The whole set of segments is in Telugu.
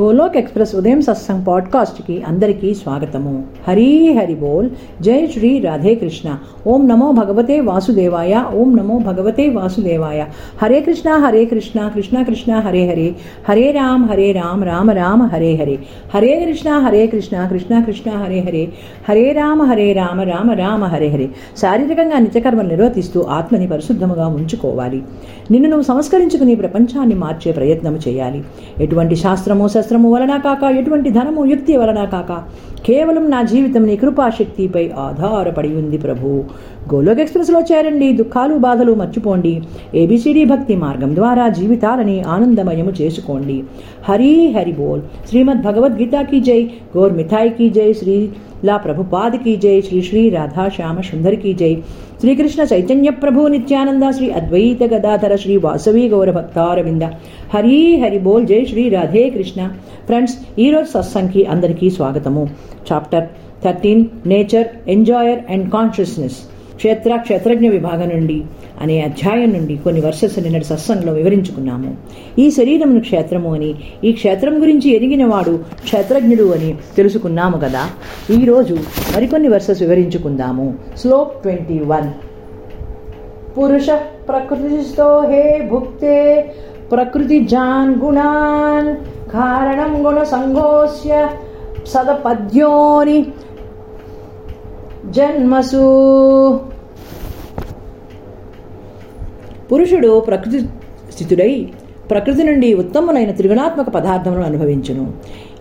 గోలోక్ ఎక్స్ప్రెస్ ఉదయం సత్సంగ్ పాడ్కాస్ట్కి అందరికీ స్వాగతము. హరి హరి బోల్. జై శ్రీ రాధే కృష్ణ. ఓం నమో భగవతే వాసుదేవాయ. ఓం నమో భగవతే వాసుదేవాయ. హరే కృష్ణ హరే కృష్ణ కృష్ణ కృష్ణ హరే హరే. హరే రామ్ హరే రామ్ రామ రామ హరే హరే. హరే కృష్ణ హరే కృష్ణ కృష్ణ కృష్ణ హరే హరే. హరే రామ హరే రామ రామ రామ హరే హరే. శారీరకంగా నిత్యకర్మలు నిర్వర్తిస్తూ ఆత్మని పరిశుద్ధముగా ఉంచుకోవాలి. నిన్ను నువ్వు సంస్కరించుకుని ప్రపంచాన్ని మార్చే ప్రయత్నం చేయాలి. ఎటువంటి శాస్త్రము శాస్త్రము వలన కాక ఎటువంటి ధనము యుక్తి వలన కాక. కేవలం నా జీవితం నీ కృపాశక్తిపై ఆధారపడి ఉంది ప్రభు. గోలోక్ ఎక్స్ప్రెస్లో చేరండి దుఃఖాలు బాధలు మర్చిపోండి. ఏబిసిడి భక్తి మార్గం ద్వారా జీవితాలని ఆనందమయము చేసుకోండి. హరి హరి బోల్. శ్రీమద్ భగవద్గీతకి జై. గోర్ మిఠాయికి జై. శ్రీ లా ప్రభుపాదికి జై. శ్రీ శ్రీ రాధాశ్యామ సుందర్ సుందరికి జై. శ్రీకృష్ణ చైతన్య ప్రభు నిత్యానంద. శ్రీ అద్వైత గదాధర శ్రీ వాసవి గౌరభక్తారవింద హరి హరి బోల్. జై శ్రీ రాధే కృష్ణ. ఫ్రెండ్స్ ఈరోజు సత్సంగ్కి అందరికీ స్వాగతము. Chapter thirteen nature enjoyer and consciousness క్షేత్ర క్షేత్రజ్ఞ విభాగం నుండి అనే అధ్యాయం నుండి కొన్ని వర్షస్ నిన్నటి సత్సంగంలో వివరించుకున్నాము. ఈ శరీరమును క్షేత్రము అని ఈ క్షేత్రం గురించి ఎరిగినవాడు క్షేత్రజ్ఞుడు అని తెలుసుకున్నాము కదా. ఈరోజు మరికొన్ని వర్సెస్ వివరించుకుందాము. Shlok twenty one. పురుష ప్రకృతితో హే భుక్తే ప్రకృతి జాన్ గుణాన్ కారణం గుణ సంఘోస్య సదపద్యోని జన్మసు. పురుషుడు ప్రకృతి స్థితుడై ప్రకృతి నుండి ఉత్తమమైన త్రిగుణాత్మక పదార్థములను అనుభవించును.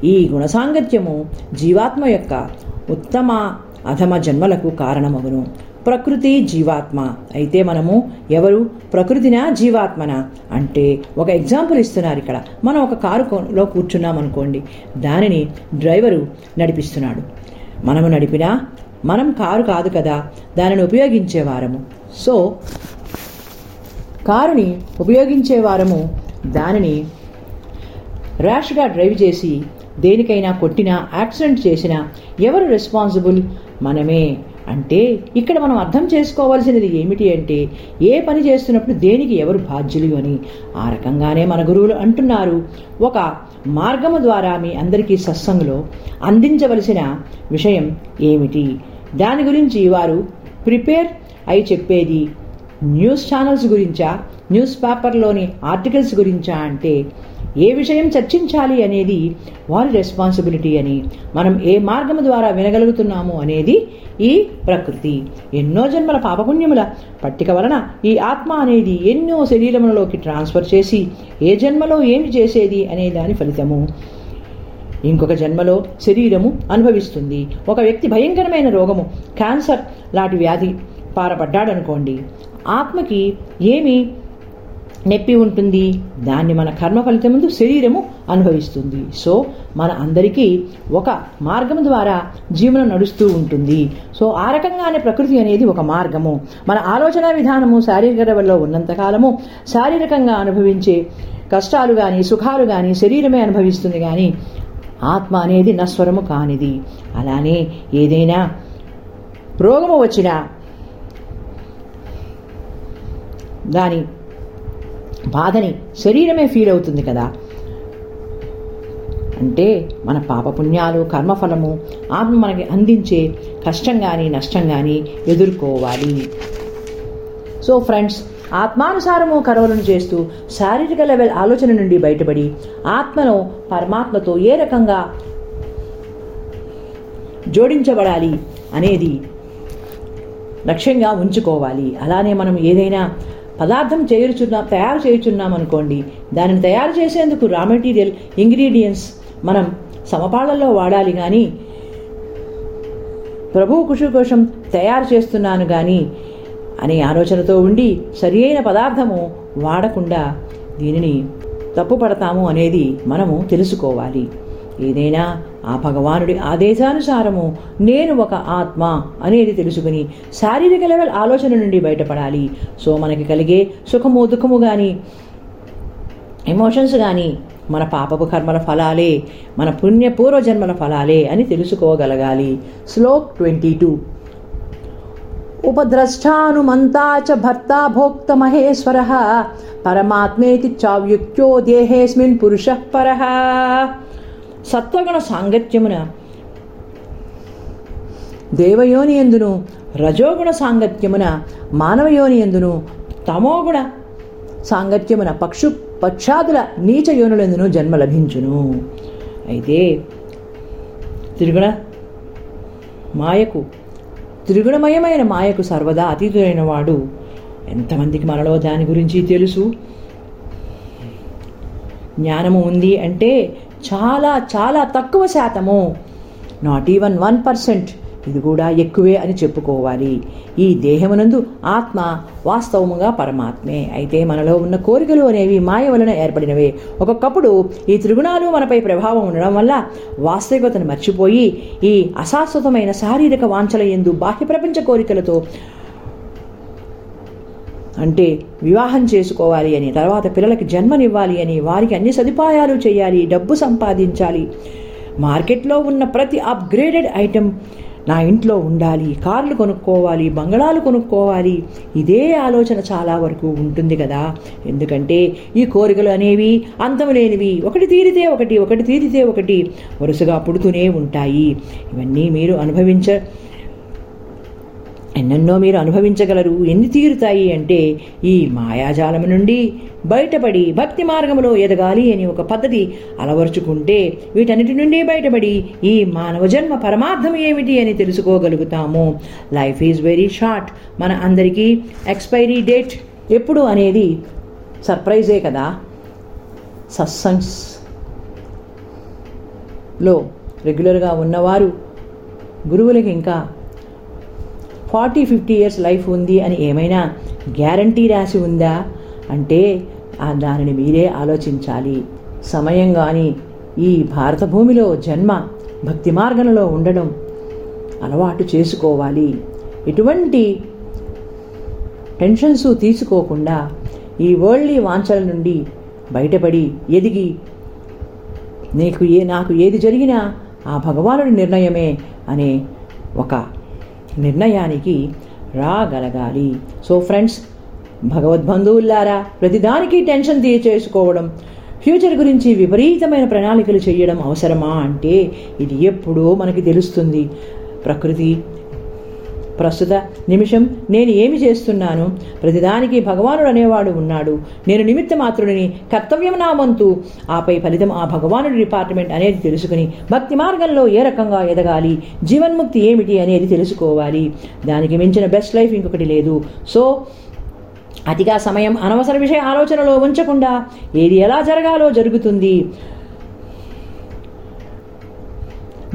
ఈ గుణసాంగత్యము జీవాత్మ యొక్క ఉత్తమ అధమ జన్మలకు కారణమగును. ప్రకృతి జీవాత్మ. అయితే మనము ఎవరు? ప్రకృతినా జీవాత్మన? అంటే ఒక ఎగ్జాంపుల్ ఇస్తున్నారు ఇక్కడ. మనం ఒక కారులో కూర్చున్నాం అనుకోండి దానిని డ్రైవరు నడిపిస్తున్నాడు. మనము నడిపినా మనం కారు కాదు కదా దానిని ఉపయోగించేవారము సో కారుని ఉపయోగించేవారము దానిని ర్యాష్గా డ్రైవ్ చేసి దేనికైనా కొట్టినా యాక్సిడెంట్ చేసినా ఎవరు రెస్పాన్సిబుల్? మనమే. అంటే ఇక్కడ మనం అర్థం చేసుకోవాల్సినది ఏమిటి అంటే ఏ పని చేస్తున్నప్పుడు దేనికి ఎవరు బాధ్యులు అని. ఆ రకంగానే మన గురువులు అంటున్నారు. ఒక మార్గము ద్వారా మీ అందరికీ సత్సంగంలో అందించవలసిన విషయం ఏమిటి? దాని గురించి వారు ప్రిపేర్ అయి చెప్పేది న్యూస్ ఛానల్స్ గురించా న్యూస్ పేపర్లోని ఆర్టికల్స్ గురించా అంటే ఏ విషయం చర్చించాలి అనేది వారి రెస్పాన్సిబిలిటీ అని మనం ఏ మార్గం ద్వారా వినగలుగుతున్నాము అనేది ఈ ప్రకృతి. ఎన్నో జన్మల పాపపుణ్యముల పట్టిక వలన ఈ ఆత్మ అనేది ఎన్నో శరీరములలోకి ట్రాన్స్ఫర్ చేసి ఏ జన్మలో ఏమి చేసేది అనే దాని ఫలితము. ఇంకొక జన్మలో శరీరము అనుభవిస్తుంది. ఒక వ్యక్తి భయంకరమైన రోగము క్యాన్సర్ లాంటి వ్యాధి పారపడ్డాడనుకోండి ఆత్మకి ఏమి నొప్పి ఉంటుంది. దాన్ని మన కర్మ ఫలితం ముందు శరీరము అనుభవిస్తుంది. సో మన అందరికీ ఒక మార్గం ద్వారా జీవనం నడుస్తూ ఉంటుంది. సో ఆ రకంగానే ప్రకృతి అనేది ఒక మార్గము. మన ఆలోచన విధానము శారీరక ఉన్నంతకాలము శారీరకంగా అనుభవించే కష్టాలు కానీ సుఖాలు కానీ శరీరమే అనుభవిస్తుంది కానీ ఆత్మ అనేది నస్వరము కానిది. అలానే ఏదైనా రోగము వచ్చినా దాని బాధని శరీరమే ఫీల్ అవుతుంది కదా. అంటే మన పాపపుణ్యాలు కర్మఫలము ఆత్మ మనకి అందించే కష్టం కానీ నష్టం కానీ ఎదుర్కోవాలి. సో ఫ్రెండ్స్ ఆత్మానుసారము కర్మలను చేస్తూ శారీరక లెవెల్ ఆలోచన నుండి బయటపడి ఆత్మను పరమాత్మతో ఏ రకంగా జోడించబడాలి అనేది లక్ష్యంగా ఉంచుకోవాలి. అలానే మనం ఏదైనా పదార్థం చేయుచున్నా తయారు చేయుచున్నాం అనుకోండి దానిని తయారు చేసేందుకు రా మెటీరియల్ ఇంగ్రీడియంట్స్ మనం సమపాళల్లో వాడాలి కానీ ప్రభు కృషి కోసం తయారు చేస్తున్నాను కానీ అనే ఆలోచనతో ఉండి సరి అయిన పదార్థము వాడకుండా దీనిని తప్పుపడతాము అనేది మనము తెలుసుకోవాలి. ఏదైనా ఆ భగవానుడి ఆదేశానుసారము నేను ఒక ఆత్మ అనేది తెలుసుకుని శారీరక లెవెల్ ఆలోచన నుండి బయటపడాలి. సో మనకి కలిగే సుఖము దుఃఖము కానీ ఎమోషన్స్ కానీ మన పాపపు కర్మల ఫలాలే మన పుణ్య పూర్వజన్మల ఫలాలే అని తెలుసుకోగలగాలి. Shlok twenty two. ఉపద్రష్టానుమంతా చ భర్త భోక్త మహేశ్వర పరమాత్మేతి చావ్యుక్తో దేహేస్మిన్ పురుష పర. సత్వగుణ సాంగత్యమున. దేవయోని ఎందును రజోగుణ సాంగత్యమున మానవయోని ఎందును తమోగుణ సాంగత్యమున పక్షు పక్షాదుల నీచ యోనులందును జన్మ లభించును. అయితే తిరుగుణ మాయకు త్రిగుణమయమైన మాయకు సర్వదా అతీతుడైన వాడు ఎంతమందికి మనలో దాని గురించి తెలుసు? జ్ఞానము ఉంది అంటే చాలా చాలా తక్కువ శాతము. నాట్ ఈవన్ వన్ పర్సెంట్ ఇది కూడా ఎక్కువే అని చెప్పుకోవాలి. ఈ దేహమునందు ఆత్మ వాస్తవముగా పరమాత్మే. అయితే మనలో ఉన్న కోరికలు అనేవి మాయ వలన ఏర్పడినవే. ఒక్కొక్కప్పుడు ఈ త్రిగుణాలు మనపై ప్రభావం ఉండడం వల్ల వాస్తవికతను మర్చిపోయి ఈ అశాశ్వతమైన శారీరక వాంఛల ఎందు బాహ్య ప్రపంచ కోరికలతో అంటే వివాహం చేసుకోవాలి అని తర్వాత పిల్లలకి జన్మనివ్వాలి అని వారికి అన్ని సదుపాయాలు చేయాలి డబ్బు సంపాదించాలి. మార్కెట్లో ఉన్న ప్రతి అప్గ్రేడెడ్ ఐటెం నా ఇంట్లో ఉండాలి కార్లు కొనుక్కోవాలి బంగళాలు కొనుక్కోవాలి. ఇదే ఆలోచన చాలా వరకు ఉంటుంది కదా. ఎందుకంటే ఈ కోరికలు అనేవి అంతం లేనివి. ఒకటి తీరితే ఒకటి ఒకటి తీరితే ఒకటి వరుసగా పుడుతూనే ఉంటాయి. ఇవన్నీ మీరు అనుభవించ ఎన్నెన్నో మీరు అనుభవించగలరు. ఎన్ని తీరుతాయి అంటే ఈ మాయాజాలం నుండి బయటపడి భక్తి మార్గంలో ఎదగాలి అని ఒక పద్ధతి అలవరుచుకుంటే వీటన్నిటి నుండి బయటపడి ఈ మానవ జన్మ పరమార్థం ఏమిటి అని తెలుసుకోగలుగుతాము. లైఫ్ ఈజ్ వెరీ షార్ట్ మన అందరికీ ఎక్స్పైరీ డేట్ ఎప్పుడు అనేది సర్ప్రైజే కదా. సత్సంగ్స్లో రెగ్యులర్గా ఉన్నవారు గురువులకి ఇంకా ఫార్టీ ఫిఫ్టీ ఇయర్స్ లైఫ్ ఉంది అని ఏమైనా గ్యారంటీ రాసి ఉందా? అంటే ఆ దానిని మీరే ఆలోచించాలి. సమయం కానీ ఈ భారత భూమిలో జన్మ భక్తి మార్గంలో ఉండడం అలవాటు చేసుకోవాలి. ఎటువంటి టెన్షన్స్ తీసుకోకుండా ఈ వరల్డ్లీ వాంఛల నుండి బయటపడి ఎదిగి నీకు ఏ నాకు ఏది జరిగినా ఆ భగవానుడి నిర్ణయమే అనే ఒక నిర్ణయానికి రాగలగాలి. సో ఫ్రెండ్స్ భగవద్బంధువులారా ప్రతిదానికి టెన్షన్ తీర్చేసుకోవడం ఫ్యూచర్ గురించి విపరీతమైన ప్రణాళికలు చేయడం అవసరమా అంటే ఇది ఎప్పుడో మనకి తెలుస్తుంది. ప్రకృతి ప్రస్తుత నిమిషం నేను ఏమి చేస్తున్నాను? ప్రతిదానికి భగవానుడు అనేవాడు ఉన్నాడు. నేను నిమిత్త మాత్రుడిని కర్తవ్యం నా వంతు. ఆపై ఫలితం ఆ భగవానుడి డిపార్ట్మెంట్ అనేది తెలుసుకుని భక్తి మార్గంలో ఏ రకంగా ఎదగాలి? జీవన్ముక్తి ఏమిటి అనేది తెలుసుకోవాలి. దానికి మించిన బెస్ట్ లైఫ్ ఇంకొకటి లేదు. సో అతిగా సమయం అనవసర విషయ ఆలోచనలో ఉంచకుండా ఏది ఎలా జరగాలో జరుగుతుంది?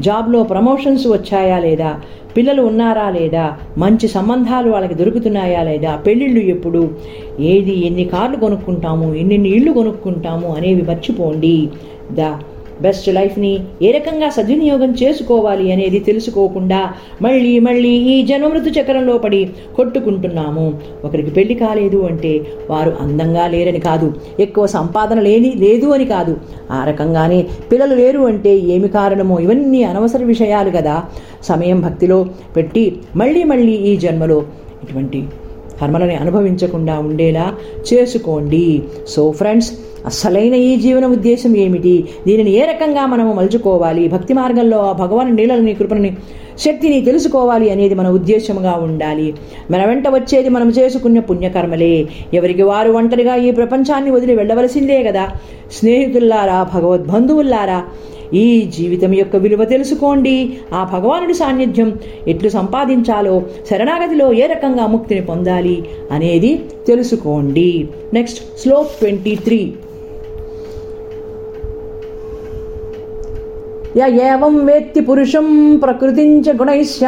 జాబ్లో ప్రమోషన్స్ వచ్చాయా లేదా? పిల్లలు ఉన్నారా లేదా? మంచి సంబంధాలు వాళ్ళకి దొరుకుతున్నాయా లేదా? పెళ్ళిళ్ళు ఎప్పుడు? ఏది ఎన్ని కార్లు కొనుక్కుంటాము? ఎన్నెన్ని ఇళ్ళు కొనుక్కుంటాము? అనేవి మర్చిపోండి. దా బెస్ట్ లైఫ్ని ఏ రకంగా సద్వినియోగం చేసుకోవాలి అనేది తెలుసుకోకుండా మళ్ళీ మళ్ళీ ఈ జన్మమృతు చక్రంలో పడి కొట్టుకుంటున్నాము. ఒకరికి పెళ్ళి కాలేదు అంటే వారు అందంగా లేరని కాదు ఎక్కువ సంపాదన లేని లేదు అని కాదు. ఆ రకంగానే పిల్లలు లేరు అంటే ఏమి కారణమో ఇవన్నీ అనవసర విషయాలు కదా. సమయం భక్తిలో పెట్టి మళ్ళీ మళ్ళీ ఈ జన్మలో ఇటువంటి కర్మలని అనుభవించకుండా ఉండేలా చేసుకోండి. సో ఫ్రెండ్స్ అసలైన ఈ జీవన ఉద్దేశం ఏమిటి? దీనిని ఏ రకంగా మనము మలుచుకోవాలి? భక్తి మార్గంలో ఆ భగవాన్ నీళ్ళని కృపణని శక్తిని తెలుసుకోవాలి అనేది మన ఉద్దేశంగా ఉండాలి. మన వెంట వచ్చేది మనం చేసుకున్న పుణ్యకర్మలే. ఎవరికి వారు ఒంటరిగా ఈ ప్రపంచాన్ని వదిలి వెళ్ళవలసిందే కదా? స్నేహితుల్లారా భగవద్బంధువుల్లారా? ఈ జీవితం యొక్క విలువ తెలుసుకోండి. ఆ భగవానుడి సాన్నిధ్యం ఎట్లు సంపాదించాలో శరణాగతిలో ఏ రకంగా ముక్తిని పొందాలి అనేది తెలుసుకోండి. నెక్స్ట్ శ్లోక్ ట్వంటీ త్రీ య ఏవం వేత్తి పురుషం ప్రకృతించ గుణైశ్య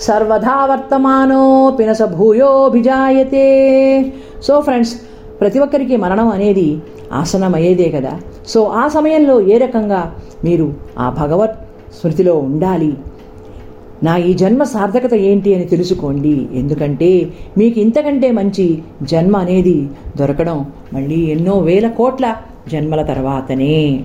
సర్వధా వర్తమానో న భూయోభిజాయతే. సో ఫ్రెండ్స్ ప్రతి ఒక్కరికి మరణం అనేది ఆసనమయ్యేదే కదా. సో ఆ సమయంలో ఏ రకంగా మీరు ఆ భగవత్ స్మృతిలో ఉండాలి? నా ఈ జన్మ సార్థకత ఏంటి అని తెలుసుకోండి. ఎందుకంటే మీకు ఇంతకంటే మంచి జన్మ అనేది దొరకడం మళ్ళీ ఎన్నో వేల కోట్ల జన్మల తర్వాతనే.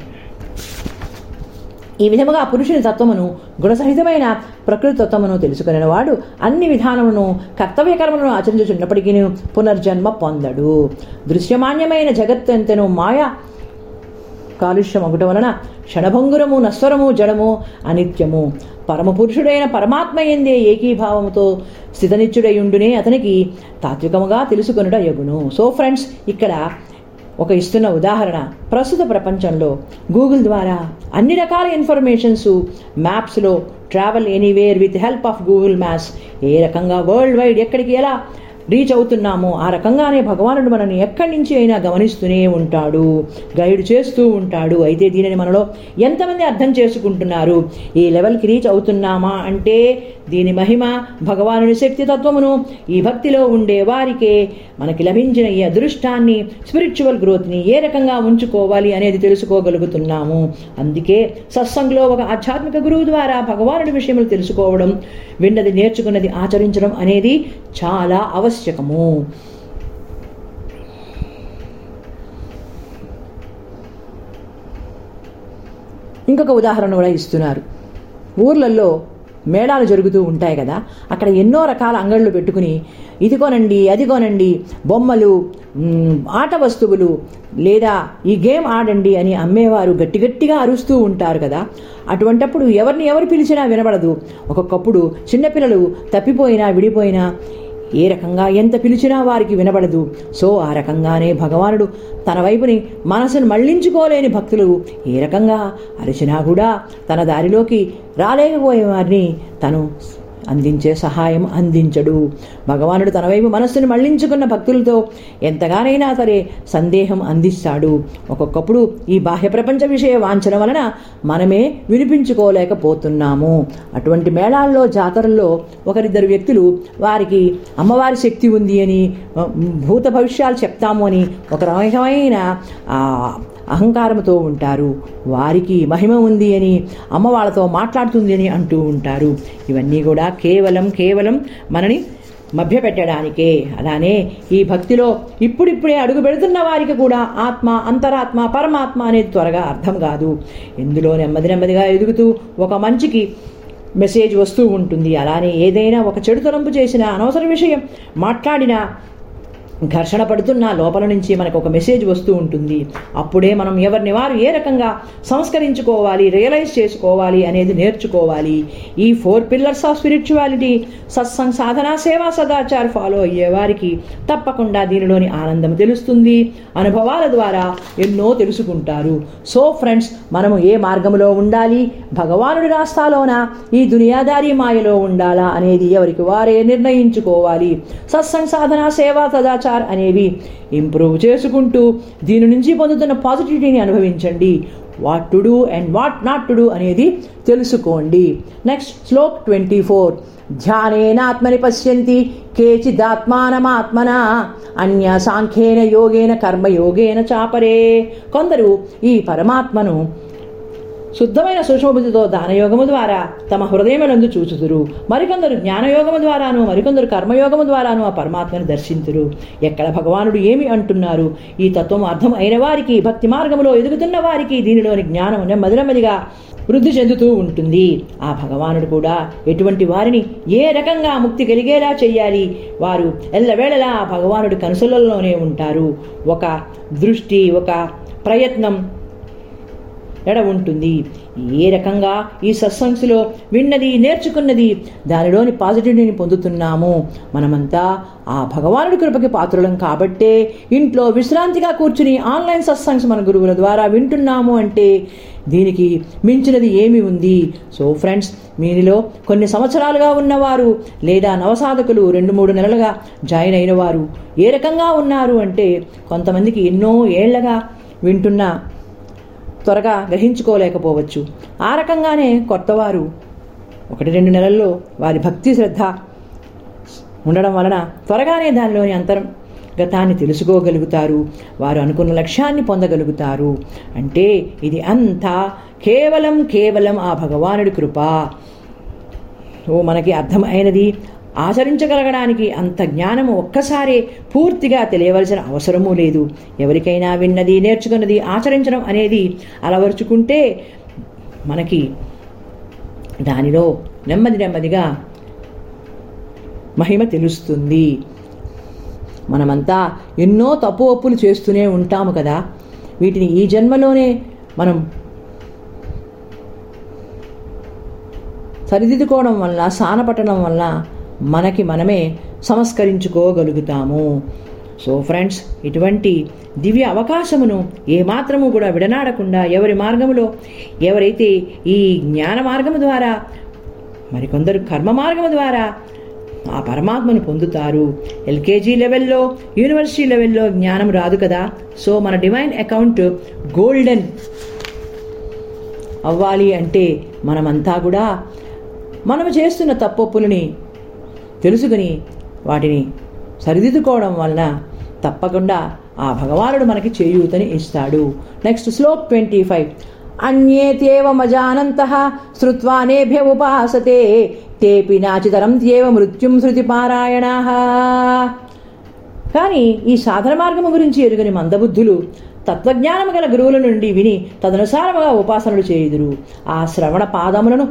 ఈ విధముగా పురుషుని తత్వమును గుణసహితమైన ప్రకృతి తత్వమును తెలుసుకునే వాడు అన్ని విధానములను కర్తవ్య కర్మలను ఆచరించుచున్నప్పటికీ పునర్జన్మ పొందడు. దృశ్యమాన్యమైన జగత్తు ఎంతను మాయా కాలుష్యం ఒకటి వలన క్షణభంగురము నశ్వరము జడము అనిత్యము. పరమపురుషుడైన పరమాత్మ ఎందే ఏకీభావముతో స్థితనిత్యుడయుండునే అతనికి తాత్వికముగా తెలుసుకొనుట యగును. సో ఫ్రెండ్స్ ఇక్కడ ఒక ఇస్తున్న ఉదాహరణ. ప్రస్తుత ప్రపంచంలో గూగుల్ ద్వారా అన్ని రకాల informations మ్యాప్స్లో travel anywhere with help of Google maps ఏ రకంగా వరల్డ్ వైడ్ ఎక్కడికి ఎలా రీచ్ అవుతున్నామో. ఆ రకంగానే భగవానుడు మనల్ని ఎక్కడి నుంచి అయినా గమనిస్తూనే ఉంటాడు. గైడ్ చేస్తూ ఉంటాడు. అయితే దీనిని మనలో ఎంతమంది అర్థం చేసుకుంటున్నారు? ఈ లెవెల్కి రీచ్ అవుతున్నామా అంటే దీని మహిమ భగవానుని శక్తి తత్వమును ఈ భక్తిలో ఉండే వారికే మనకి లభించిన ఈ అదృష్టాన్ని స్పిరిచువల్ గ్రోత్ని ఏ రకంగా ఉంచుకోవాలి అనేది తెలుసుకోగలుగుతున్నాము. అందుకే సత్సంగ్లో ఒక ఆధ్యాత్మిక గురువు ద్వారా భగవానుడి విషయములు తెలుసుకోవడం విన్నది నేర్చుకున్నది ఆచరించడం అనేది చాలా అవసరం ఆవశ్యకము ఇంకొక ఉదాహరణ కూడా ఇస్తున్నారు ఊర్లలో మేళాలు జరుగుతూ ఉంటాయి కదా అక్కడ ఎన్నో రకాల అంగళ్ళు పెట్టుకుని ఇది కొనండి అది కొనండి బొమ్మలు ఆట వస్తువులు లేదా ఈ గేమ్ ఆడండి అని అమ్మేవారు గట్టి గట్టిగా అరుస్తూ ఉంటారు కదా. అటువంటప్పుడు ఎవరిని ఎవరు పిలిచినా వినబడదు. ఒక్కొక్కప్పుడు చిన్నపిల్లలు తప్పిపోయినా విడిపోయినా ఏ రకంగా ఎంత పిలిచినా వారికి వినబడదు. సో ఆ రకంగానే భగవానుడు తన వైపుని మనసును మళ్ళించుకోలేని భక్తులు ఏ రకంగా అరిచినా కూడా తన దారిలోకి రాలేకపోయే వారిని తను అందించే సహాయం అందించడు. భగవానుడు తన వైపు మనస్సును మళ్ళించుకున్న భక్తులతో ఎంతగానైనా సరే సందేహం అందిస్తాడు. ఒక్కొక్కప్పుడు ఈ బాహ్య ప్రపంచ విషయ వాంఛన వలన మనమే వినిపించుకోలేకపోతున్నాము. అటువంటి మేళాల్లో జాతరల్లో ఒకరిద్దరు వ్యక్తులు వారికి అమ్మవారి శక్తి ఉంది అని భూత భవిష్యాలు చెప్తాము అని ఒక రకమైన అహంకారంతో ఉంటారు. వారికి మహిమ ఉంది అని అమ్మ వాళ్ళతో మాట్లాడుతుంది అని అంటూ ఉంటారు. ఇవన్నీ కూడా కేవలం కేవలం మనని మభ్యపెట్టడానికే. అలానే ఈ భక్తిలో ఇప్పుడిప్పుడే అడుగు పెడుతున్న వారికి కూడా ఆత్మ అంతరాత్మ పరమాత్మ అనేది త్వరగా అర్థం కాదు. ఎందులో నెమ్మది నెమ్మదిగా ఎదుగుతూ ఒక మంచికి మెసేజ్ వస్తూ ఉంటుంది. అలానే ఏదైనా ఒక చెడు తలంపు చేసిన అనవసర విషయం మాట్లాడినా ఘర్షణ పడుతున్న లోపల నుంచి మనకు ఒక మెసేజ్ వస్తూ ఉంటుంది. అప్పుడే మనం ఎవరిని వారు ఏ రకంగా సంస్కరించుకోవాలి రియలైజ్ చేసుకోవాలి అనేది నేర్చుకోవాలి. ఈ four pillars of spirituality satsang సాధన సేవా సదాచార్ ఫాలో అయ్యే వారికి తప్పకుండా దీనిలోని ఆనందం తెలుస్తుంది. అనుభవాల ద్వారా ఎన్నో తెలుసుకుంటారు. సో ఫ్రెండ్స్ మనము ఏ మార్గంలో ఉండాలి? భగవానుడి రాస్తాలోన? ఈ దునియాదారీ మాయలో ఉండాలా? అనేది ఎవరికి వారే నిర్ణయించుకోవాలి. సత్సంగ్ సాధన సేవా సదాచార అనేవి. ఇంప్రూవ్ చేసుకుంటూ దీని నుంచి పొందుతున్న పాజిటివిటీని అనుభవించండి. What to do and what not to do అనేది తెలుసుకోండి. Next shlok twenty four. ధ్యానేనాత్మని పశ్యంతి కేచిదాత్మానమాత్మన అన్య సాంఖ్యేన యోగేన కర్మయోగేన చాపరే. కొందరు ఈ పరమాత్మను శుద్ధమైన సూక్ష్మబుద్ధితో దానయోగము ద్వారా తమ హృదయములందు చూచుదురు. మరికొందరు జ్ఞానయోగము ద్వారాను మరికొందరు కర్మయోగము ద్వారాను ఆ పరమాత్మను దర్శించురు ఎక్కడ భగవానుడు ఏమి అంటున్నారు? ఈ తత్వం అర్థం అయిన వారికి భక్తి మార్గంలో ఎదుగుతున్న వారికి దీనిలోని జ్ఞానం నెమ్మది నెమ్మదిగా వృద్ధి చెందుతూ ఉంటుంది. ఆ భగవానుడు కూడా ఎటువంటి వారిని ఏ రకంగా ముక్తి కలిగేలా చేయాలి? వారు ఎల్లవేళలా ఆ భగవానుడి కనుసలలోనే ఉంటారు. ఒక దృష్టి ఒక ప్రయత్నం ఎడ ఉంటుంది? ఏ రకంగా ఈ సత్సంగ్స్లో విన్నది నేర్చుకున్నది? దానిలోని పాజిటివిటీని పొందుతున్నాము. మనమంతా ఆ భగవానుడి కృపకి పాత్రులం కాబట్టే ఇంట్లో విశ్రాంతిగా కూర్చుని ఆన్లైన్ సత్సంగ్స్ మన గురువుల ద్వారా వింటున్నాము అంటే దీనికి మించినది ఏమి ఉంది? సో ఫ్రెండ్స్ మీరిలో కొన్ని సంవత్సరాలుగా ఉన్నవారు లేదా నవసాధకులు రెండు మూడు నెలలుగా జాయిన్ అయిన వారు ఏ రకంగా ఉన్నారు అంటే కొంతమందికి ఎన్నో ఏళ్ళగా వింటున్న త్వరగా గ్రహించుకోలేకపోవచ్చు. ఆ రకంగానే కొత్తవారు ఒకటి రెండు నెలల్లో వారి భక్తి శ్రద్ధ ఉండడం వలన త్వరగానే దానిలోని అంతర్గతాన్ని తెలుసుకోగలుగుతారు. వారు అనుకున్న లక్ష్యాన్ని పొందగలుగుతారు. అంటే ఇది అంతా కేవలం కేవలం ఆ భగవానుడి కృప. ఓ మనకి అర్థమైనది. ఆచరించగలగడానికి అంత జ్ఞానము ఒక్కసారే పూర్తిగా తెలియవలసిన అవసరమూ లేదు. ఎవరికైనా విన్నది నేర్చుకున్నది ఆచరించడం అనేది అలవరుచుకుంటే మనకి దానిలో నెమ్మది నెమ్మదిగా మహిమ తెలుస్తుంది. మనమంతా ఎన్నో తప్పు ఒప్పులు చేస్తూనే ఉంటాము కదా. వీటిని ఈ జన్మలోనే మనం సరిదిద్దుకోవడం వల్ల సానపట్టడం వల్ల మనకి మనమే సంస్కరించుకోగలుగుతాము. సో ఫ్రెండ్స్ ఇటువంటి దివ్య అవకాశమును ఏమాత్రము కూడా విడనాడకుండా ఎవరి మార్గములో ఎవరైతే ఈ జ్ఞాన మార్గము ద్వారా మరికొందరు కర్మ మార్గము ద్వారా ఆ పరమాత్మను పొందుతారు. ఎల్కేజీ లెవెల్లో యూనివర్సిటీ లెవెల్లో జ్ఞానం రాదు కదా. సో మన డివైన్ అకౌంట్ గోల్డెన్ అవ్వాలి అంటే మనమంతా కూడా మనం చేస్తున్న తప్పొప్పులని తెలుసుకుని వాటిని సరిదిద్దుకోవడం వలన తప్పకుండా ఆ భగవానుడు మనకి చేయూతని ఇస్తాడు. నెక్స్ట్ శ్లోక్ ట్వంటీ ఫైవ్ అన్యేత్యేవ మజానంత శ్రుత్వానేభ్య ఉపాసతే తేపి నాచితరం త్యేవ మృత్యుం శృతి పారాయణ. కానీ ఈ సాధన మార్గము గురించి ఎరుగని మందబుద్ధులు తత్వజ్ఞానము గల గురువుల నుండి విని తదనుసారముగా ఉపాసనలు చేయుదురు. ఆ శ్రవణ పాదములను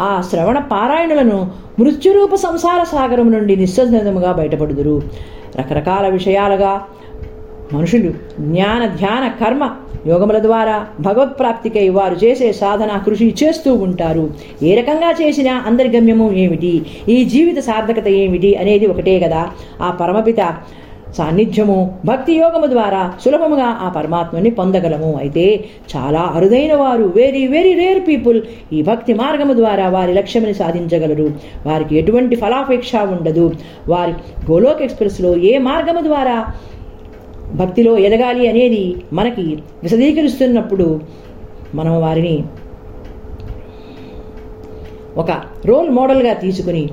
ఆ శ్రవణ పారాయణులను మృత్యురూప సంసార సాగరం నుండి నిశ్చలముగా బయటపడుదురు. రకరకాల విషయాలుగా మనుషులు జ్ఞాన ధ్యాన కర్మ యోగముల ద్వారా భగవత్ప్రాప్తికై వారు చేసే సాధన కృషి చేస్తూ ఉంటారు. ఏ రకంగా చేసినా అందరి గమ్యము ఏమిటి? ఈ జీవిత సార్థకత ఏమిటి? అనేది ఒకటే కదా. ఆ పరమపిత సాన్నిధ్యము భక్తి యోగము ద్వారా సులభముగా ఆ పరమాత్మని పొందగలము. అయితే చాలా అరుదైన వారు వెరీ వెరీ రేర్ పీపుల్ ఈ భక్తి మార్గము ద్వారా వారి లక్ష్యముని సాధించగలరు. వారికి ఎటువంటి ఫలాపేక్ష ఉండదు. వారి గోలోక్ ఎక్స్ప్రెస్లో ఏ మార్గము ద్వారా భక్తిలో ఎదగాలి అనేది మనకి విశదీకరిస్తున్నప్పుడు మనం వారిని ఒక రోల్ మోడల్గా తీసుకుని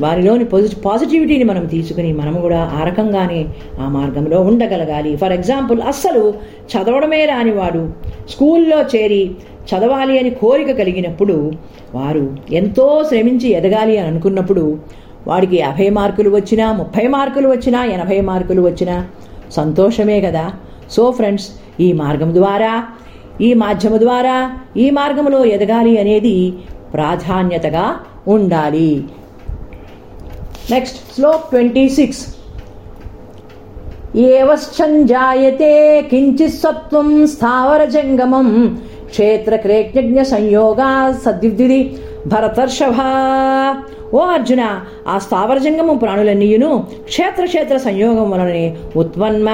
వారిలోని పాజిటి పాజిటివిటీని మనం తీసుకుని మనము కూడా ఆ రకంగానే ఆ మార్గంలో ఉండగలగాలి. ఫర్ ఎగ్జాంపుల్ అస్సలు చదవడమే రానివాడు స్కూల్లో చేరి చదవాలి అని కోరిక కలిగినప్పుడు వారు ఎంతో శ్రమించి ఎదగాలి అని అనుకున్నప్పుడు వాడికి యాభై మార్కులు వచ్చినా ముప్పై మార్కులు వచ్చినా ఎనభై మార్కులు వచ్చినా సంతోషమే కదా. సో ఫ్రెండ్స్ ఈ మార్గం ద్వారా ఈ మాధ్యమ ద్వారా ఈ మార్గంలో ఎదగాలి అనేది ప్రాధాన్యతగా ఉండాలి. నెక్స్ట్ శ్లోక్ ట్వంటీ సిక్స్ ఏవశ్చంజాయతే కించిత్ సత్వం స్థావర జంగమం క్షేత్రక్రేజ్ఞ సంయోగా సద్విధి భరతర్షభ. ఓ అర్జున ఆ స్థావరజంగము ప్రాణులన్నీయును క్షేత్ర క్షేత్ర సంయోగం వలననే ఉత్పన్న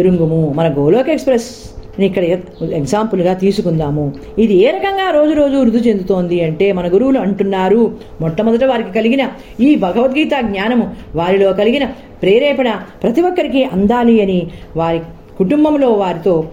ఎరుంగుము మన గోలోక్ ఎక్స్ప్రెస్. ఇక్కడ ఎగ్జాంపుల్గా తీసుకుందాము. ఇది ఏ రకంగా రోజు రోజు వృద్ధి చెందుతోంది అంటే మన గురువులు అంటున్నారు. మొట్టమొదట వారికి కలిగిన ఈ భగవద్గీత జ్ఞానము వారిలో కలిగిన ప్రేరేపణ ప్రతి ఒక్కరికి అందాలి అని వారి కుటుంబంలో వారితో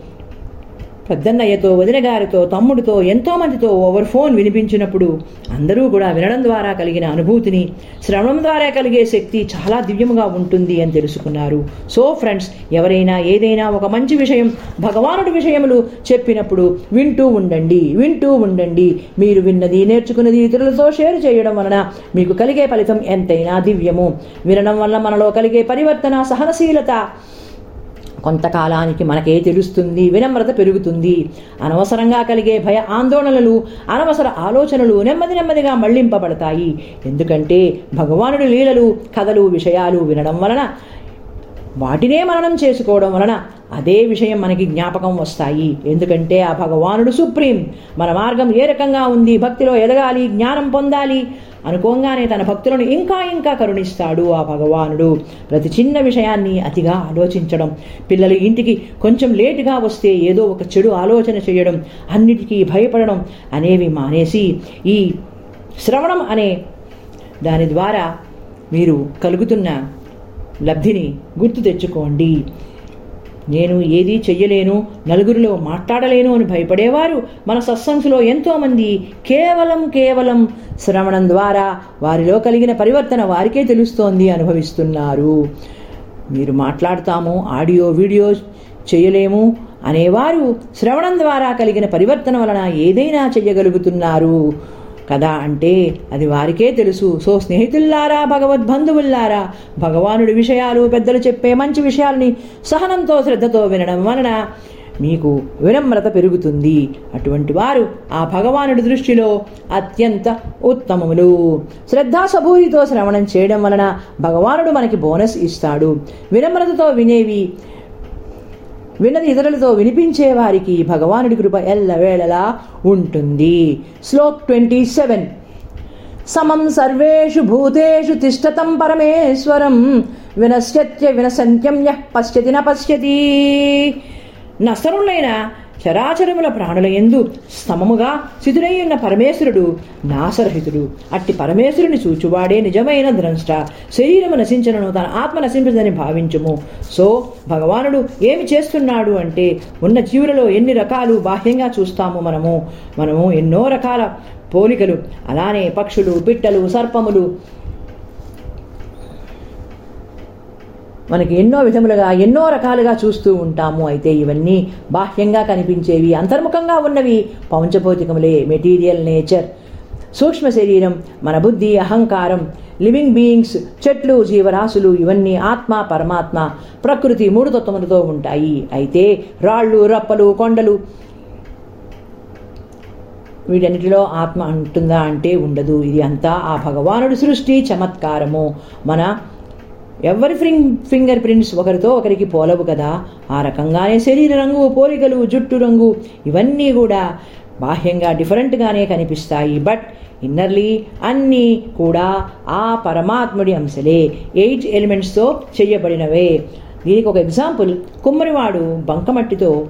పెద్దన్నయ్యతో వదినగారితో తమ్ముడితో ఎంతో మందితో ఓవర్ ఫోన్ వినిపించినప్పుడు అందరూ కూడా వినడం ద్వారా కలిగిన అనుభూతిని శ్రవణం ద్వారా కలిగే శక్తి చాలా దివ్యముగా ఉంటుంది అని తెలుసుకున్నారు. సో ఫ్రెండ్స్ ఎవరైనా ఏదైనా ఒక మంచి విషయం భగవానుడి విషయములు చెప్పినప్పుడు వింటూ ఉండండి వింటూ ఉండండి. మీరు విన్నది నేర్చుకున్నది ఇతరులతో షేర్ చేయడం వలన మీకు కలిగే ఫలితం ఎంతైనా దివ్యము. వినడం వల్ల మనలో కలిగే పరివర్తన సహనశీలత కొంతకాలానికి మనకే తెలుస్తుంది వినమ్రత పెరుగుతుంది. అనవసరంగా కలిగే భయ ఆందోళనలు అనవసర ఆలోచనలు నెమ్మది నెమ్మదిగా మళ్ళింపబడతాయి. ఎందుకంటే భగవానుడి లీలలు కథలు విషయాలు వినడం వలన వాటినే మననం చేసుకోవడం వలన అదే విషయం మనకి జ్ఞాపకం వస్తాయి. ఎందుకంటే ఆ భగవానుడు సుప్రీం. మన మార్గం ఏ రకంగా ఉంది? భక్తిలో ఎదగాలి జ్ఞానం పొందాలి అనుకోగానే తన భక్తులను ఇంకా ఇంకా కరుణిస్తాడు ఆ భగవానుడు. ప్రతి చిన్న విషయాన్ని అతిగా ఆలోచించడం పిల్లలు ఇంటికి కొంచెం లేటుగా వస్తే ఏదో ఒక చెడు ఆలోచన చేయడం అన్నిటికీ భయపడడం అనేవి మానేసి ఈ శ్రవణం అనే దాని ద్వారా మీరు కలుగుతున్న లబ్ధిని గుర్తు తెచ్చుకోండి. నేను ఏదీ చెయ్యలేను నలుగురిలో మాట్లాడలేను అని భయపడేవారు మన సత్సంగ్స్లో ఎంతోమంది. కేవలం కేవలం శ్రవణం ద్వారా వారిలో కలిగిన పరివర్తన వారికే తెలుస్తోంది అనుభవిస్తున్నారు. మీరు మాట్లాడతాము ఆడియో వీడియో చేయలేము అనేవారు శ్రవణం ద్వారా కలిగిన పరివర్తన వలన ఏదైనా చెయ్యగలుగుతున్నారు. కదా అంటే అది వారికే తెలుసు. సో స్నేహితుల్లారా భగవద్బంధువుల్లారా భగవానుడి విషయాలు పెద్దలు చెప్పే మంచి విషయాల్ని సహనంతో శ్రద్ధతో వినడం వలన మీకు వినమ్రత పెరుగుతుంది. అటువంటి వారు ఆ భగవానుడి దృష్టిలో అత్యంత ఉత్తమములు. శ్రద్ధాసభూరితో శ్రవణం చేయడం వలన భగవానుడు మనకి బోనస్ ఇస్తాడు. వినమ్రతతో వినేవి విన్నది ఇతరులతో వినిపించే వారికి భగవానుడి కృప ఎల్లవేళలా ఉంటుంది. Shlok twenty seven. సమం సర్వేషు భూతేషు తిష్టతం పరమేశ్వరం. వినశ్యత్య వినసంత్యం యః పశ్యతి న పశ్యతి. నసరులైన చరాచరముల ప్రాణుల ఎందు స్తమముగా సిదురై ఉన్న పరమేశ్వరుడు నాసరహితుడు అట్టి పరమేశ్వరుని చూచువాడే నిజమైన ద్రంష్ట శరీరము నశించనను తన ఆత్మ నశించదని భావించుము. సో భగవానుడు ఏమి చేస్తున్నాడు అంటే ఉన్న జీవులలో ఎన్ని రకాలు బాహ్యంగా చూస్తాము మనము? మనము ఎన్నో రకాల పోలికలు. అలానే పక్షులు పిట్టలు సర్పములు మనకి ఎన్నో విధములుగా ఎన్నో రకాలుగా చూస్తూ ఉంటాము అయితే ఇవన్నీ బాహ్యంగా కనిపించేవి అంతర్ముఖంగా ఉన్నవి పౌంచభౌతికములే మెటీరియల్ నేచర్ సూక్ష్మ శరీరం మన బుద్ధి అహంకారం లివింగ్ బీయింగ్స్ చెట్లు జీవరాశులు ఇవన్నీ ఆత్మ పరమాత్మ ప్రకృతి మూడు తత్వములతో ఉంటాయి. అయితే రాళ్ళు రప్పలు కొండలు వీటన్నిటిలో ఆత్మ ఉంటుందా అంటే ఉండదు. ఇది అంతా ఆ భగవానుడి సృష్టి చమత్కారము. మన ఎవరి ఫింగ్ ఫింగర్ ప్రింట్స్ ఒకరితో ఒకరికి పోలవు కదా? ఆ రకంగానే శరీర రంగు పోలికలు జుట్టు రంగు ఇవన్నీ కూడా బాహ్యంగా డిఫరెంట్గానే కనిపిస్తాయి. బట్ ఇన్నర్లీ అన్నీ కూడా ఆ పరమాత్ముడి అంశలే ఎయిట్ ఎలిమెంట్స్తో చేయబడినవే. దీనికి ఒక ఎగ్జాంపుల్. కుమ్మరివాడు బంకమట్టితో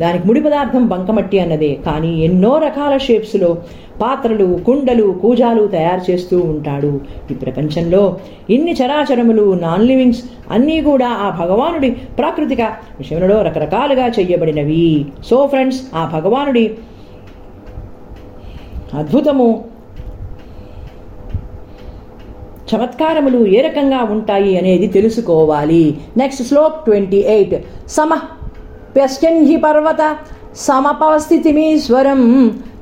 దానికి ముడి పదార్థం బంకమట్టి అన్నదే. కానీ ఎన్నో రకాల షేప్స్లో పాత్రలు కుండలు కూజాలు తయారు చేస్తూ ఉంటాడు. ఈ ప్రపంచంలో ఇన్ని చరాచరములు నాన్ లివింగ్స్ అన్నీ కూడా ఆ భగవానుడి ప్రాకృతిక విషయంలో రకరకాలుగా చేయబడినవి సో ఫ్రెండ్స్ ఆ భగవానుడి అద్భుతము చమత్కారములు ఏ రకంగా ఉంటాయి అనేది తెలుసుకోవాలి. Next shlok twenty eight. సమ ప్యశ్చన్ హి పర్వత సమపస్థితిమీశ్వరం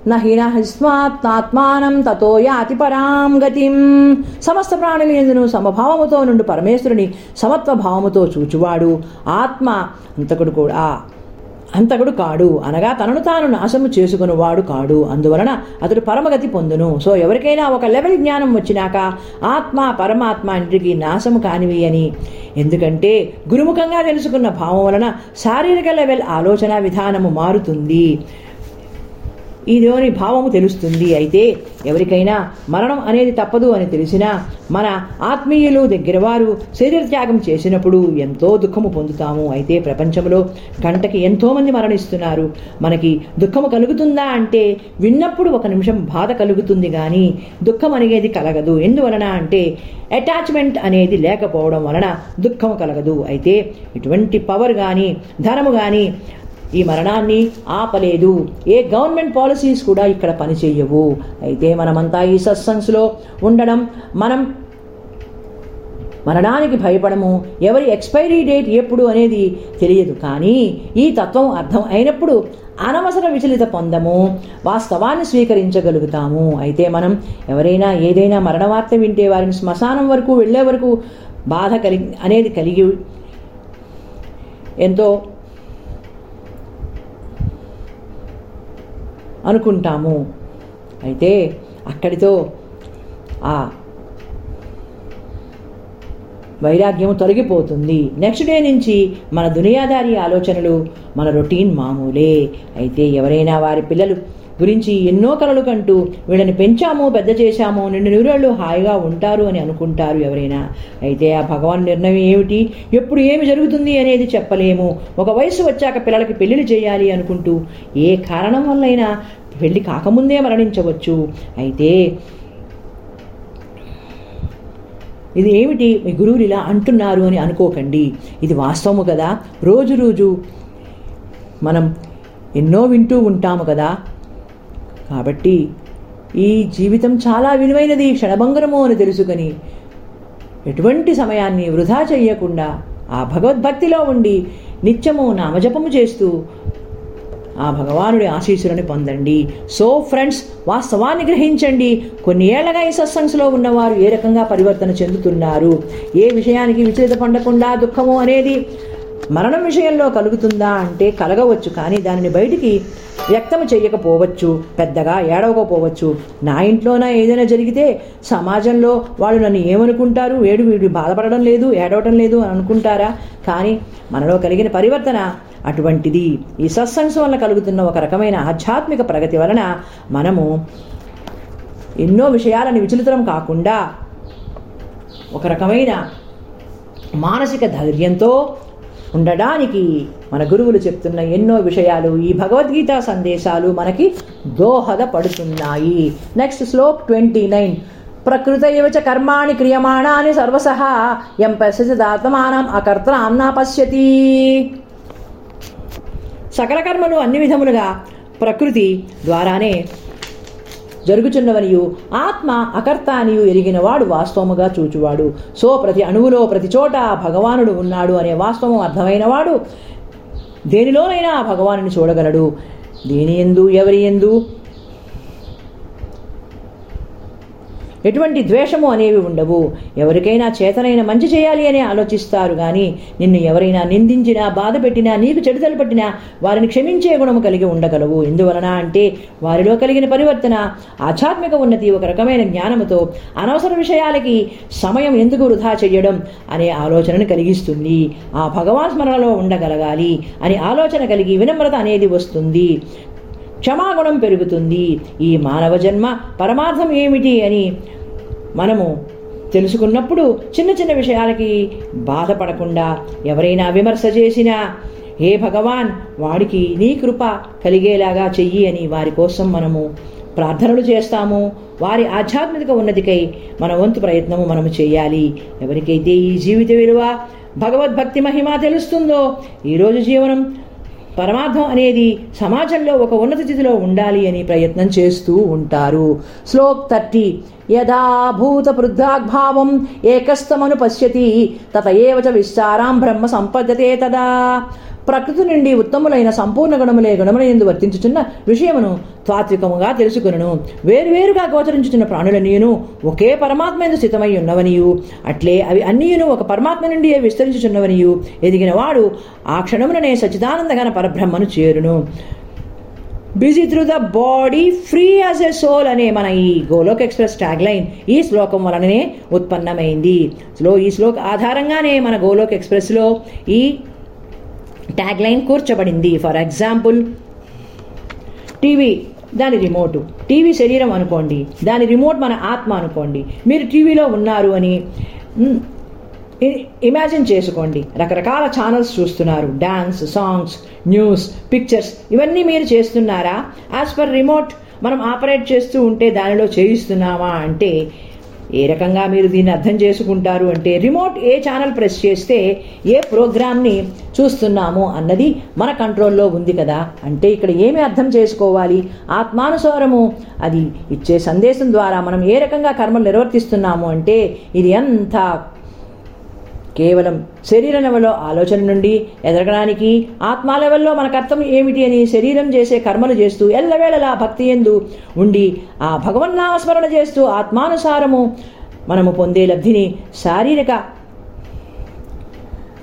నహి నహిస్మాత్మానం తతో యాతి పరాం గతిం సమస్త ప్రాణుల ఎందును సమభావముతో నుండి పరమేశ్వరుని సమత్వ భావముతో చూచువాడు ఆత్మ అంతకుడు కూడా అంతకుడు కాడు. అనగా తనను తాను నాశము చేసుకునివాడు కాడు. అందువలన అతడు పరమగతి పొందును. సో ఎవరికైనా ఒక లెవెల్ జ్ఞానం వచ్చినాక ఆత్మ పరమాత్మ ఇంటికి నాశము కానివి అని. ఎందుకంటే గురుముఖంగా తెలుసుకున్న భావం వలన శారీరక లెవెల్ ఆలోచన విధానము మారుతుంది. ఇదేని భావము తెలుస్తుంది. అయితే ఎవరికైనా మరణం అనేది తప్పదు అని తెలిసినా మన ఆత్మీయులు దగ్గరవారు శరీర త్యాగం చేసినప్పుడు ఎంతో దుఃఖము పొందుతాము. అయితే ప్రపంచంలో గంటకి ఎంతోమంది మరణిస్తున్నారు. మనకి దుఃఖము కలుగుతుందా అంటే విన్నప్పుడు ఒక నిమిషం బాధ కలుగుతుంది కానీ దుఃఖం అనేది కలగదు. ఎందువలన అంటే అటాచ్మెంట్ అనేది లేకపోవడం వలన దుఃఖము కలగదు. అయితే ఇటువంటి పవర్ కానీ ధనము కానీ ఈ మరణాన్ని ఆపలేదు. ఏ గవర్నమెంట్ పాలసీస్ కూడా ఇక్కడ పనిచేయవు. అయితే మనమంతా ఈ సత్సంగ్స్లో ఉండడం మనం మరణానికి భయపడము ఎవరి ఎక్స్పైరీ డేట్ ఎప్పుడు అనేది తెలియదు. కానీ ఈ తత్వం అర్థం అయినప్పుడు అనవసర విచలిత పొందము వాస్తవాన్ని స్వీకరించగలుగుతాము. అయితే మనం ఎవరైనా ఏదైనా మరణ వార్త వింటే వారిని శ్మశానం వరకు వెళ్ళే వరకు బాధ కలిగి అనేది కలిగి ఎంతో అనుకుంటాము. అయితే అక్కడితో ఆ వైరాగ్యం తొలగిపోతుంది. నెక్స్ట్ డే నుంచి మన దునియాదారి ఆలోచనలు మన రొటీన్ మామూలే. అయితే ఎవరైనా వారి పిల్లలు గురించి ఎన్నో కలలు కంటూ వీళ్ళని పెంచాము పెద్ద చేశాము నిండు నూరేళ్ళు హాయిగా ఉంటారు అని అనుకుంటారు ఎవరైనా. అయితే ఆ భగవాన్ నిర్ణయం ఏమిటి? ఎప్పుడు ఏమి జరుగుతుంది అనేది చెప్పలేము. ఒక వయసు వచ్చాక పిల్లలకి పెళ్ళిళ్ళు చేయాలి అనుకుంటూ ఏ కారణం వల్లైనా పెళ్ళి కాకముందే మరణించవచ్చు. అయితే ఇది ఏమిటి? మీ గురువులు ఇలా అంటున్నారు అని అనుకోకండి. ఇది వాస్తవము కదా. రోజు రోజు మనం ఎన్నో వింటూ ఉంటాము కదా. కాబట్టి ఈ జీవితం చాలా విలువైనది క్షణభంగరము అని తెలుసుకొని ఎటువంటి సమయాన్ని వృధా చేయకుండా ఆ భగవద్భక్తిలో ఉండి నిత్యము నామజపము చేస్తూ ఆ భగవానుడి ఆశీస్సులను పొందండి. సో ఫ్రెండ్స్ వాస్తవాన్ని గ్రహించండి. కొన్ని ఏళ్ళగా ఈ సత్సంగ్స్లో ఉన్నవారు ఏ రకంగా పరివర్తన చెందుతున్నారు? ఏ విషయానికి విచలిత పండకుండా దుఃఖము అనేది మరణం విషయంలో కలుగుతుందా అంటే కలగవచ్చు కానీ దానిని బయటికి వ్యక్తం చేయకపోవచ్చు పెద్దగా ఏడవకపోవచ్చు. నా ఇంట్లోనా ఏదైనా జరిగితే సమాజంలో వాళ్ళు నన్ను ఏమనుకుంటారు? వేడు వీడు బాధపడడం లేదు ఏడవడం లేదు అని అనుకుంటారా? కానీ మనలో కలిగిన పరివర్తన అటువంటిది. ఈ సత్సంగ్స్ వల్ల కలుగుతున్న ఒక రకమైన ఆధ్యాత్మిక ప్రగతి వలన మనము ఎన్నో విషయాలను విచలితరం కాకుండా ఒక రకమైన మానసిక ధైర్యంతో ఉండడానికి మన గురువులు చెప్తున్న ఎన్నో విషయాలు ఈ భగవద్గీత సందేశాలు మనకి దోహదపడుతున్నాయి. నెక్స్ట్ శ్లోక్ ట్వంటీ నైన్ ప్రకృత చ కర్మాణి క్రియమాణాని సర్వసహ ఎం పశ్యదాత్మానం అకర్తనాం నా పశ్యతి. సకల కర్మలు అన్ని విధములుగా ప్రకృతి ద్వారానే జరుగుచున్నవనియు ఆత్మ అకర్త అనియు ఎరిగినవాడు వాస్తవముగా చూచువాడు. సో ప్రతి అణువులో ప్రతి చోట భగవానుడు ఉన్నాడు అనే వాస్తవం అర్థమైనవాడు దేనిలోనైనా భగవానుని చూడగలడు. దేని ఎందు ఎవరి ఎందు? ఎటువంటి ద్వేషము అనేవి ఉండవు. ఎవరికైనా చేతనైన మంచి చేయాలి అని ఆలోచిస్తారు కానీ నిన్ను ఎవరైనా నిందించినా బాధ పెట్టినా నీకు చెడుతలు పట్టినా వారిని క్షమించే గుణము కలిగి ఉండగలవు. ఎందువలన అంటే వారిలో కలిగిన పరివర్తన ఆధ్యాత్మిక ఉన్నతి ఒక రకమైన జ్ఞానముతో అనవసర విషయాలకి సమయం ఎందుకు వృధా చేయడం అనే ఆలోచనను కలిగిస్తుంది. ఆ భగవాన్ స్మరణలో ఉండగలగాలి అని ఆలోచన కలిగి వినమ్రత అనేది వస్తుంది. క్షమాగుణం పెరుగుతుంది. ఈ మానవ జన్మ పరమార్థం ఏమిటి అని మనము తెలుసుకున్నప్పుడు చిన్న చిన్న విషయాలకి బాధపడకుండా ఎవరైనా విమర్శ చేసినా హే భగవాన్ వాడికి నీ కృప కలిగేలాగా చెయ్యి అని వారి కోసం మనము ప్రార్థనలు చేస్తాము. వారి ఆధ్యాత్మిక ఉన్నతికై మన వంతు ప్రయత్నము మనము చేయాలి. ఎవరికైతే ఈ జీవిత విలువ భగవద్భక్తి మహిమ తెలుస్తుందో ఈరోజు జీవనం పరమార్థం అనేది సమాజంలో ఒక ఉన్నత స్థితిలో ఉండాలి అని ప్రయత్నం చేస్తూ ఉంటారు. శ్లోక్ థర్టీ యదా భూత పృథ్వాగ్భావం ఏకస్తమను పశ్యతి తత ఏవ విస్తారాం బ్రహ్మ సంపద్యతే తదా. ప్రకృతి నుండి ఉత్తములైన సంపూర్ణ గుణములే గుణములందు వర్తించుచున్న విషయమును తాత్వికముగా తెలుసుకును వేరువేరుగా గోచరించుచున్న ప్రాణులనియును ఒకే పరమాత్మ ఎందు స్థితమై ఉన్నవనియు. అట్లే అవి అన్నియును ఒక పరమాత్మ నుండి విస్తరించుచున్నవనియు. ఎదిగిన వాడు ఆ క్షణముననే సచిదానందగన పరబ్రహ్మను చేరును. Busy through the body free as a soul అనే మన ఈ గోలోక్ ఎక్స్ప్రెస్ ట్యాగ్ లైన్ ఈ శ్లోకం వలననే ఉత్పన్నమైంది. స్లో ఈ శ్లోక ఆధారంగానే మన గోలోక్ ఎక్స్ప్రెస్లో ఈ ట్యాగ్ లైన్ కూర్చబడింది ఫర్ ఎగ్జాంపుల్ టీవీ దాని రిమోటు టీవీ శరీరం అనుకోండి. దాని రిమోట్ మన ఆత్మ అనుకోండి. మీరు టీవీలో ఉన్నారు అని ఇమాజిన్ చేసుకోండి. రకరకాల ఛానల్స్ చూస్తున్నారు. డాన్స్ సాంగ్స్ న్యూస్ పిక్చర్స్ ఇవన్నీ మీరు చేస్తున్నారా? యాజ్ పర్ రిమోట్ మనం ఆపరేట్ చేస్తూ ఉంటే దానిలో చేయిస్తున్నామా? అంటే ఏ రకంగా మీరు దీన్ని అర్థం చేసుకుంటారు అంటే రిమోట్ ఏ ఛానల్ ప్రెస్ చేస్తే ఏ ప్రోగ్రామ్ని చూస్తున్నాము అన్నది మన కంట్రోల్లో ఉంది కదా. అంటే ఇక్కడ ఏమి అర్థం చేసుకోవాలి? ఆత్మానుసారము అది ఇచ్చే సందేశం ద్వారా మనం ఏ రకంగా కర్మలు నిర్వర్తిస్తున్నాము అంటే ఇది అంతా కేవలం శరీర లెవెల్లో ఆలోచన నుండి ఎదగడానికి ఆత్మ లెవెల్లో మన కర్తవ్యం ఏమిటి అని శరీరం చేసే కర్మలు చేస్తూ ఎల్లవేళలా భక్తి ఎందు ఉండి ఆ భగవన్నామస్మరణ చేస్తూ ఆత్మానుసారము మనము పొందే లబ్ధిని శారీరక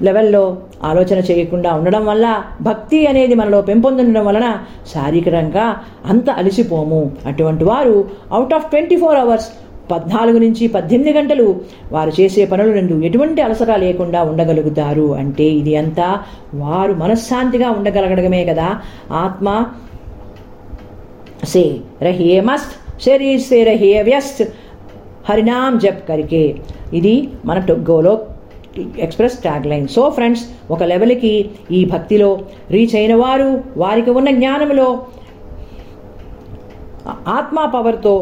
లెవెల్లో ఆలోచన చేయకుండా ఉండడం వల్ల భక్తి అనేది మనలో పెంపొందడం వలన శారీరకంగా అంత అలసిపోము. అటువంటి వారు out of twenty four hours పద్నాలుగు నుంచి పద్దెనిమిది గంటలు వారు చేసే పనుల నుండి ఎటువంటి అలసట లేకుండా ఉండగలుగుతారు అంటే ఇది అంతా వారు మనశ్శాంతిగా ఉండగలగడమే కదా ఆత్మ से रहिए मस्त शरीर से रहिए व्यस्त హరినామ్ జప్ కరికే ఇది మన to- Golok express tagline so friends ఒక లెవెల్కి ఈ భక్తిలో రీచ్ అయిన వారు వారికి ఉన్న జ్ఞానంలో ఆత్మా పవర్తో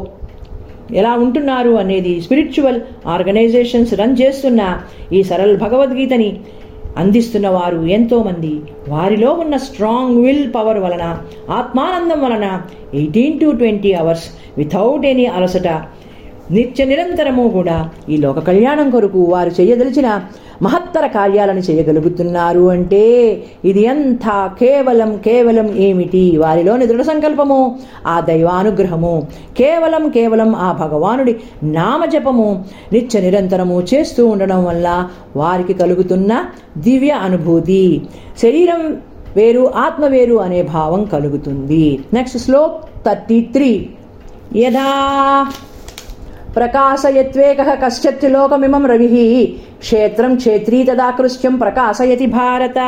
ఎలా ఉంటున్నారు అనేది స్పిరిచువల్ ఆర్గనైజేషన్స్ రన్ చేస్తున్న ఈ సరళ భగవద్గీతని అందిస్తున్న వారు ఎంతోమంది. వారిలో ఉన్న స్ట్రాంగ్ విల్ పవర్ వలన ఆత్మానందం వలన eighteen to twenty hours without any అలసట నిత్య నిరంతరము కూడా ఈ లోక కళ్యాణం కొరకు వారు చేయదలిచిన మహత్తర కార్యాలను చేయగలుగుతున్నారు అంటే ఇది అంతా కేవలం కేవలం ఏమిటి? వారిలోని దృఢ సంకల్పము ఆ దైవానుగ్రహము. కేవలం కేవలం ఆ భగవానుడి నామజపము నిత్య నిరంతరము చేస్తూ ఉండడం వల్ల వారికి కలుగుతున్న దివ్య అనుభూతి. శరీరం వేరు ఆత్మ వేరు అనే భావం కలుగుతుంది. నెక్స్ట్ శ్లోక్ థర్టీ త్రీ యదా प्रकाशयत्वेकः कश्चित् त्रिलोकमिमं रविः। క్షేత్రం క్షేత్రీ తదాకృష్యం ప్రకాశయతి భారత.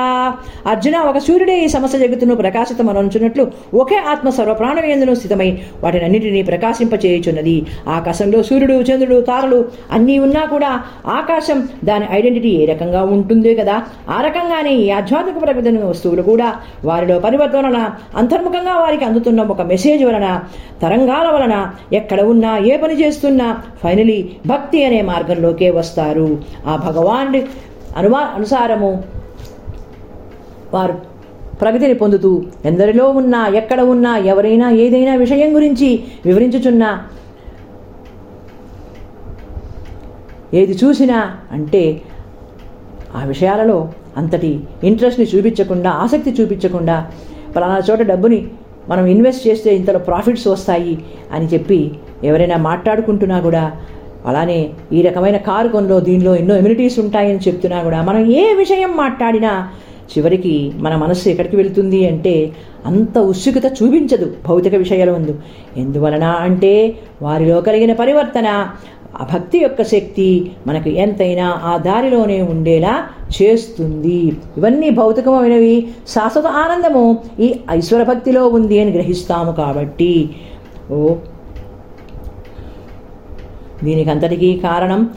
అర్జున ఒక సూర్యుడే ఈ సమస్త జగత్తును ప్రకాశితమనుచున్నట్లు ఒకే ఆత్మ సర్వప్రాణవేందును స్థితమై వాటినన్నిటినీ ప్రకాశింపచేయుచున్నది. ఆకాశంలో సూర్యుడు చంద్రుడు తారలు అన్నీ ఉన్నా కూడా ఆకాశం దాని ఐడెంటిటీ ఏ రకంగా ఉంటుందే కదా? ఆ రకంగానే ఈ ఆధ్యాత్మిక ప్రగతిని వస్తువులు కూడా వారిలో పరివర్తన వలన అంతర్ముఖంగా వారికి అందుతున్న ఒక మెసేజ్ వలన తరంగాల వలన ఎక్కడ ఉన్నా ఏ పని చేస్తున్నా ఫైనలీ భక్తి అనే మార్గంలోకే వస్తారు. ఆ భగవాన్ అనుమా అనుసారము వారు ప్రగతిని పొందుతూ ఎందరిలో ఉన్నా ఎక్కడ ఉన్నా ఎవరైనా ఏదైనా విషయం గురించి వివరించుచున్నా ఏది చూసినా అంటే ఆ విషయాలలో అంతటి ఇంట్రెస్ట్ని చూపించకుండా ఆసక్తి చూపించకుండా పలానా చోట డబ్బుని మనం ఇన్వెస్ట్ చేస్తే ఇంతలో ప్రాఫిట్స్ వస్తాయి అని చెప్పి ఎవరైనా మాట్లాడుకుంటున్నా కూడా అలానే ఈ రకమైన కారు కొనలో దీనిలో ఎన్నో ఎమ్యూనిటీస్ ఉంటాయని చెప్తున్నా కూడా. మనం ఏ విషయం మాట్లాడినా చివరికి మన మనస్సు ఎక్కడికి వెళ్తుంది అంటే అంత ఉత్సుకత చూపించదు భౌతిక విషయాల ముందు. ఎందువలన అంటే వారిలో కలిగిన పరివర్తన ఆ భక్తి యొక్క శక్తి మనకు ఎంతైనా ఆ దారిలోనే ఉండేలా చేస్తుంది. ఇవన్నీ భౌతికమైనవి శాశ్వత ఆనందము ఈ ఐశ్వర భక్తిలో ఉంది అని గ్రహిస్తాము కాబట్టి. ఓ దీనికంతటికీ కారణం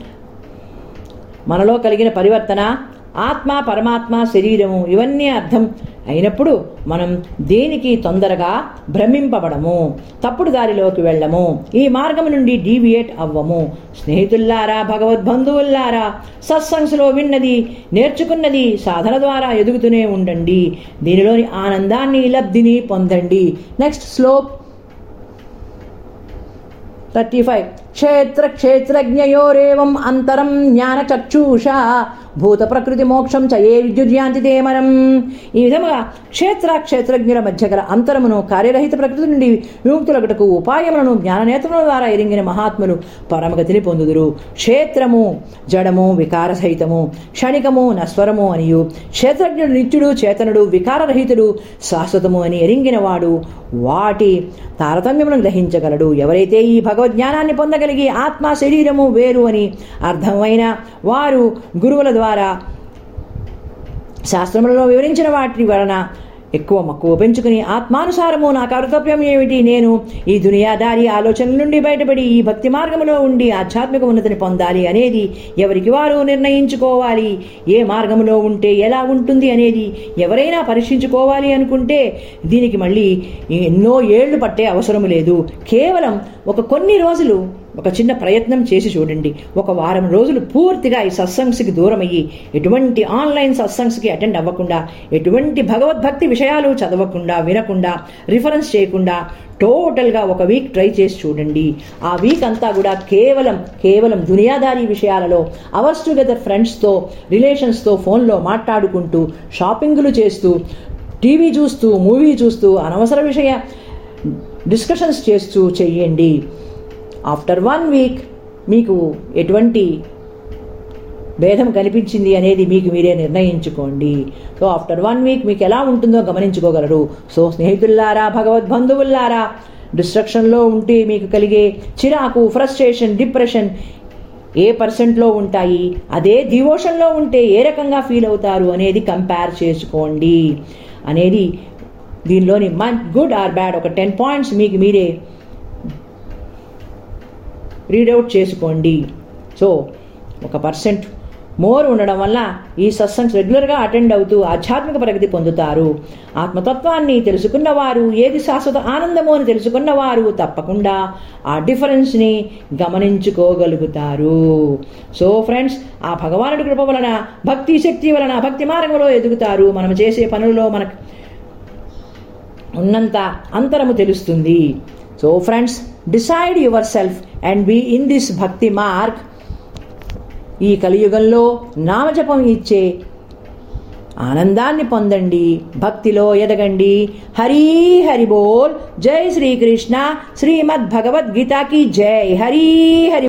మనలో కలిగిన పరివర్తన ఆత్మ పరమాత్మ శరీరము ఇవన్నీ అర్థం అయినప్పుడు మనం దేనికి తొందరగా భ్రమింపబడము తప్పుడు దారిలోకి వెళ్ళము ఈ మార్గం నుండి డీవియేట్ అవ్వము. స్నేహితుల్లారా భగవద్బంధువుల్లారా సత్సంగ్స్లో విన్నది నేర్చుకున్నది సాధన ద్వారా ఎదుగుతూనే ఉండండి. దీనిలోని ఆనందాన్ని లబ్ధిని పొందండి. నెక్స్ట్ స్లోప్ థర్టీ ఫైవ్ క్షేత్ర క్షేత్రజ్ఞయోరేవం అంతరం జ్ఞానచక్షూష భూత ప్రకృతి మోక్షం చ ఏ విద్యుద్యాంతి తేమరం ఈ విధముగా క్షేత్ర క్షేత్రజ్ఞుల మధ్య గల అంతరమును కార్యరహిత ప్రకృతి నుండి విముక్తులగటకు ఉపాయములను జ్ఞాననేత్రముల ద్వారా ఎరింగిన మహాత్ములు పరమగతిని పొందుదురు. క్షేత్రము జడము వికారసహితము క్షణికము నస్వరము అనియు. క్షేత్రజ్ఞుడు నిత్యుడు చేతనుడు వికారరహితుడు శాశ్వతము అని ఎరింగినవాడు వాటి తారతమ్యమును గ్రహించగలడు. ఎవరైతే ఈ భగవజ్ఞానాన్ని కలిగి ఆత్మ శరీరము వేరు అని అర్థమైన వారు గురువుల ద్వారా శాస్త్రములలో వివరించిన వాటి వలన ఎక్కువ మక్కువ పెంచుకుని ఆత్మానుసారము నా కర్తవ్యం ఏమిటి? నేను ఈ దునియాదారి ఆలోచనల నుండి బయటపడి ఈ భక్తి మార్గములో ఉండి ఆధ్యాత్మిక ఉన్నతిని పొందాలి అనేది ఎవరికి వారు నిర్ణయించుకోవాలి? ఏ మార్గములో ఉంటే ఎలా ఉంటుంది అనేది ఎవరైనా పరీక్షించుకోవాలి అనుకుంటే దీనికి మళ్ళీ ఎన్నో ఏళ్ళు పట్టే అవసరం లేదు. కేవలం ఒక కొన్ని రోజులు ఒక చిన్న ప్రయత్నం చేసి చూడండి. ఒక వారం రోజులు పూర్తిగా ఈ సత్సంగ్స్కి దూరమయ్యి ఎటువంటి ఆన్లైన్ సత్సంగ్స్కి అటెండ్ అవ్వకుండా ఎటువంటి భగవద్భక్తి విషయాలు చదవకుండా వినకుండా రిఫరెన్స్ చేయకుండా టోటల్గా ఒక వీక్ ట్రై చేసి చూడండి. ఆ వీక్ అంతా కూడా కేవలం కేవలం దునియాదారీ విషయాలలో అవర్స్ టుగెదర్ ఫ్రెండ్స్తో రిలేషన్స్తో ఫోన్లో మాట్లాడుకుంటూ షాపింగ్లు చేస్తూ టీవీ చూస్తూ మూవీ చూస్తూ అనవసర విషయ డిస్కషన్స్ చేస్తూ చెయ్యండి ఆఫ్టర్ వన్ వీక్ మీకు ఎటువంటి భేదం కనిపించింది అనేది మీకు మీరే నిర్ణయించుకోండి. సో ఆఫ్టర్ వన్ వీక్ మీకు ఎలా ఉంటుందో గమనించుకోగలరు. సో స్నేహితుల్లారా భగవద్బంధువుల్లారా డిస్ట్రక్షన్లో ఉంటే మీకు కలిగే చిరాకు ఫ్రస్ట్రేషన్ డిప్రెషన్ ఏ పర్సెంట్లో ఉంటాయి? అదే డివోషన్లో ఉంటే ఏ రకంగా ఫీల్ అవుతారు అనేది కంపేర్ చేసుకోండి. అనేది దీనిలోని మన్ గుడ్ ఆర్ బ్యాడ్ ఒక టెన్ పాయింట్స్ మీకు మీరే రీడౌట్ చేసుకోండి. సో ఒక పర్సెంట్ మోర్ ఉండడం వల్ల ఈ సత్సంగ్స్ రెగ్యులర్గా అటెండ్ అవుతూ ఆధ్యాత్మిక ప్రగతి పొందుతారు. ఆత్మతత్వాన్ని తెలుసుకున్నవారు ఏది శాశ్వత ఆనందమో అని తెలుసుకున్నవారు తప్పకుండా ఆ డిఫరెన్స్ని గమనించుకోగలుగుతారు. సో ఫ్రెండ్స్ ఆ భగవానుడి కృప వలన భక్తి శక్తి వలన భక్తి మార్గంలో ఎదుగుతారు. మనం చేసే పనులలో మనకు ఉన్నంత అంతరము తెలుస్తుంది. So friends decide yourself and be in this bhakti mark ఈ కలియుగంలో నామజపం ఇచ్చే ఆనందాన్ని పొందండి భక్తిలో ఎదగండి. హరి హరి బోల్. జై శ్రీకృష్ణ శ్రీమద్ భగవద్గీతకి జై. హరి హరి